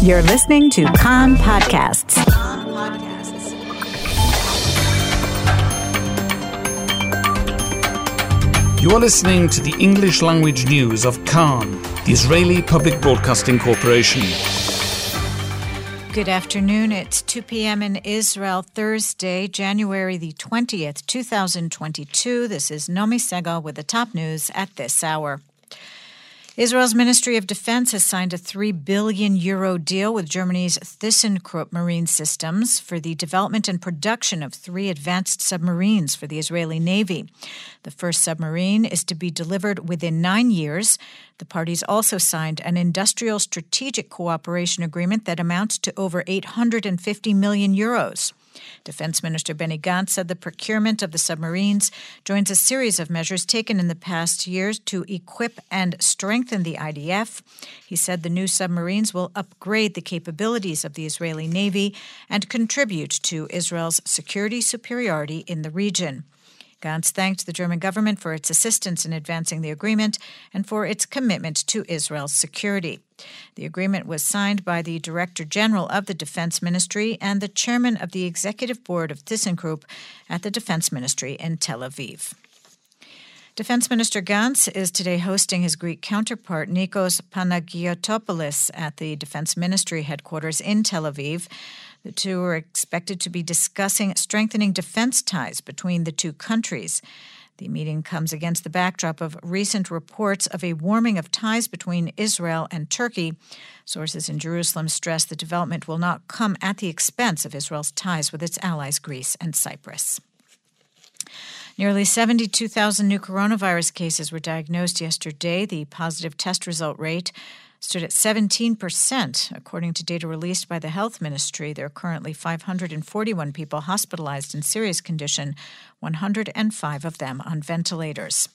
You're listening to Kan Podcasts. You are listening to the English language news of Kan, the Israeli Public Broadcasting Corporation. Good afternoon. It's 2 p.m. in Israel, Thursday, January the 20th, 2022. This is Nomi Segal with the top news at this hour. Israel's Ministry of Defense has signed a 3 billion euro deal with Germany's ThyssenKrupp Marine Systems for the development and production of three advanced submarines for the Israeli Navy. The first submarine is to be delivered within nine years. The parties also signed an industrial strategic cooperation agreement that amounts to over 850 million euros. Defense Minister Benny Gantz said the procurement of the submarines joins a series of measures taken in the past years to equip and strengthen the IDF. He said the new submarines will upgrade the capabilities of the Israeli Navy and contribute to Israel's security superiority in the region. Gantz thanked the German government for its assistance in advancing the agreement and for its commitment to Israel's security. The agreement was signed by the Director General of the Defense Ministry and the Chairman of the Executive Board of ThyssenKrupp at the Defense Ministry in Tel Aviv. Defense Minister Gantz is today hosting his Greek counterpart Nikos Panagiotopoulos at the Defense Ministry headquarters in Tel Aviv. The two are expected to be discussing strengthening defense ties between the two countries. The meeting comes against the backdrop of recent reports of a warming of ties between Israel and Turkey. Sources in Jerusalem stress the development will not come at the expense of Israel's ties with its allies Greece and Cyprus. Nearly 72,000 new coronavirus cases were diagnosed yesterday. The positive test result rate stood at 17%. According to data released by the Health Ministry, there are currently 541 people hospitalized in serious condition, 105 of them on ventilators.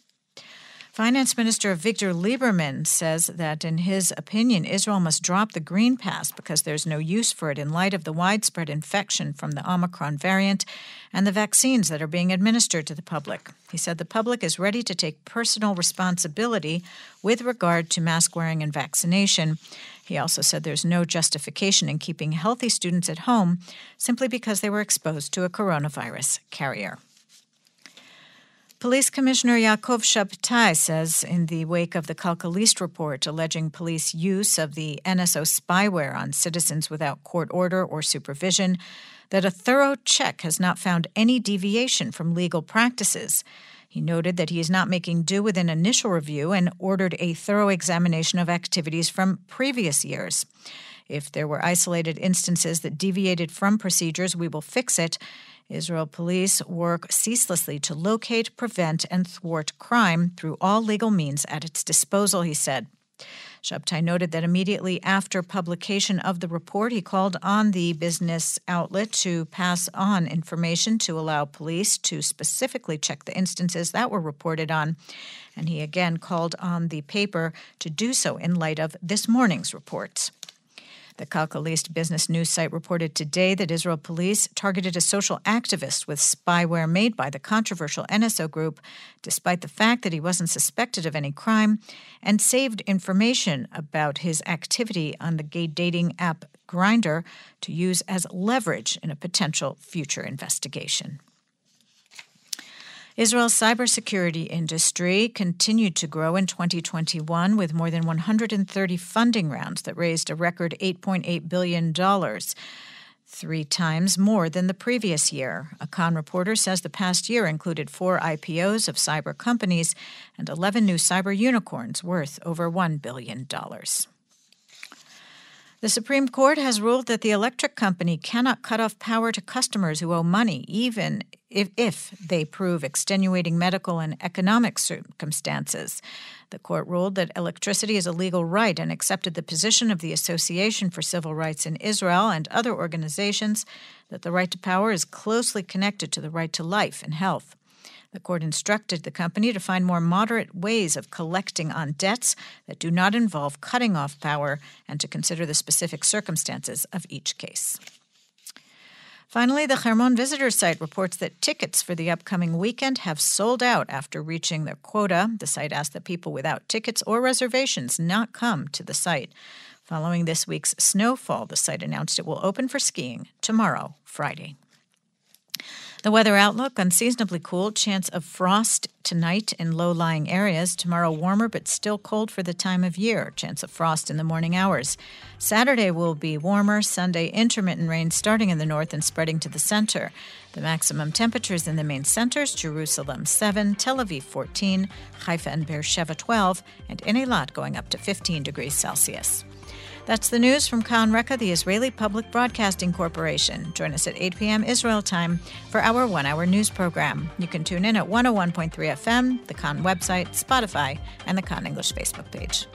Finance Minister Avigdor Lieberman says that, in his opinion, Israel must drop the Green Pass because there's no use for it in light of the widespread infection from the Omicron variant and the vaccines that are being administered to the public. He said the public is ready to take personal responsibility with regard to mask wearing and vaccination. He also said there's no justification in keeping healthy students at home simply because they were exposed to a coronavirus carrier. Police Commissioner Yaakov Shabtai says in the wake of the Calcalist report alleging police use of the NSO spyware on citizens without court order or supervision that a thorough check has not found any deviation from legal practices. He noted that he is not making do with an initial review and ordered a thorough examination of activities from previous years. If there were isolated instances that deviated from procedures, we will fix it. Israel police work ceaselessly to locate, prevent, and thwart crime through all legal means at its disposal, he said. Shabtai noted that immediately after publication of the report, he called on the business outlet to pass on information to allow police to specifically check the instances that were reported on. And he again called on the paper to do so in light of this morning's reports. The Calcalist business news site reported today that Israel police targeted a social activist with spyware made by the controversial NSO group, despite the fact that he wasn't suspected of any crime, and saved information about his activity on the gay dating app Grindr to use as leverage in a potential future investigation. Israel's cybersecurity industry continued to grow in 2021 with more than 130 funding rounds that raised a record $8.8 billion, three times more than the previous year. A Kan reporter says the past year included four IPOs of cyber companies and 11 new cyber unicorns worth over $1 billion. The Supreme Court has ruled that the electric company cannot cut off power to customers who owe money, even if, if, they prove extenuating medical and economic circumstances. The court ruled that electricity is a legal right and accepted the position of the Association for Civil Rights in Israel and other organizations that the right to power is closely connected to the right to life and health. The court instructed the company to find more moderate ways of collecting on debts that do not involve cutting off power and to consider the specific circumstances of each case. Finally, the Hermon visitor site reports that tickets for the upcoming weekend have sold out after reaching their quota. The site asked that people without tickets or reservations not come to the site. Following this week's snowfall, the site announced it will open for skiing tomorrow, Friday. The weather outlook unseasonably cool, chance of frost tonight in low lying areas. Tomorrow, warmer but still cold for the time of year. Chance of frost in the morning hours. Saturday will be warmer. Sunday, intermittent rain starting in the north and spreading to the center. The maximum temperatures in the main centers Jerusalem 7, Tel Aviv 14, Haifa and Beersheba 12, and Eilat going up to 15 degrees Celsius. That's the news from Kan Reka, the Israeli Public Broadcasting Corporation. Join us at 8 p.m. Israel time for our one hour news program. You can tune in at 101.3 FM, the Kan website, Spotify, and the Kan English Facebook page.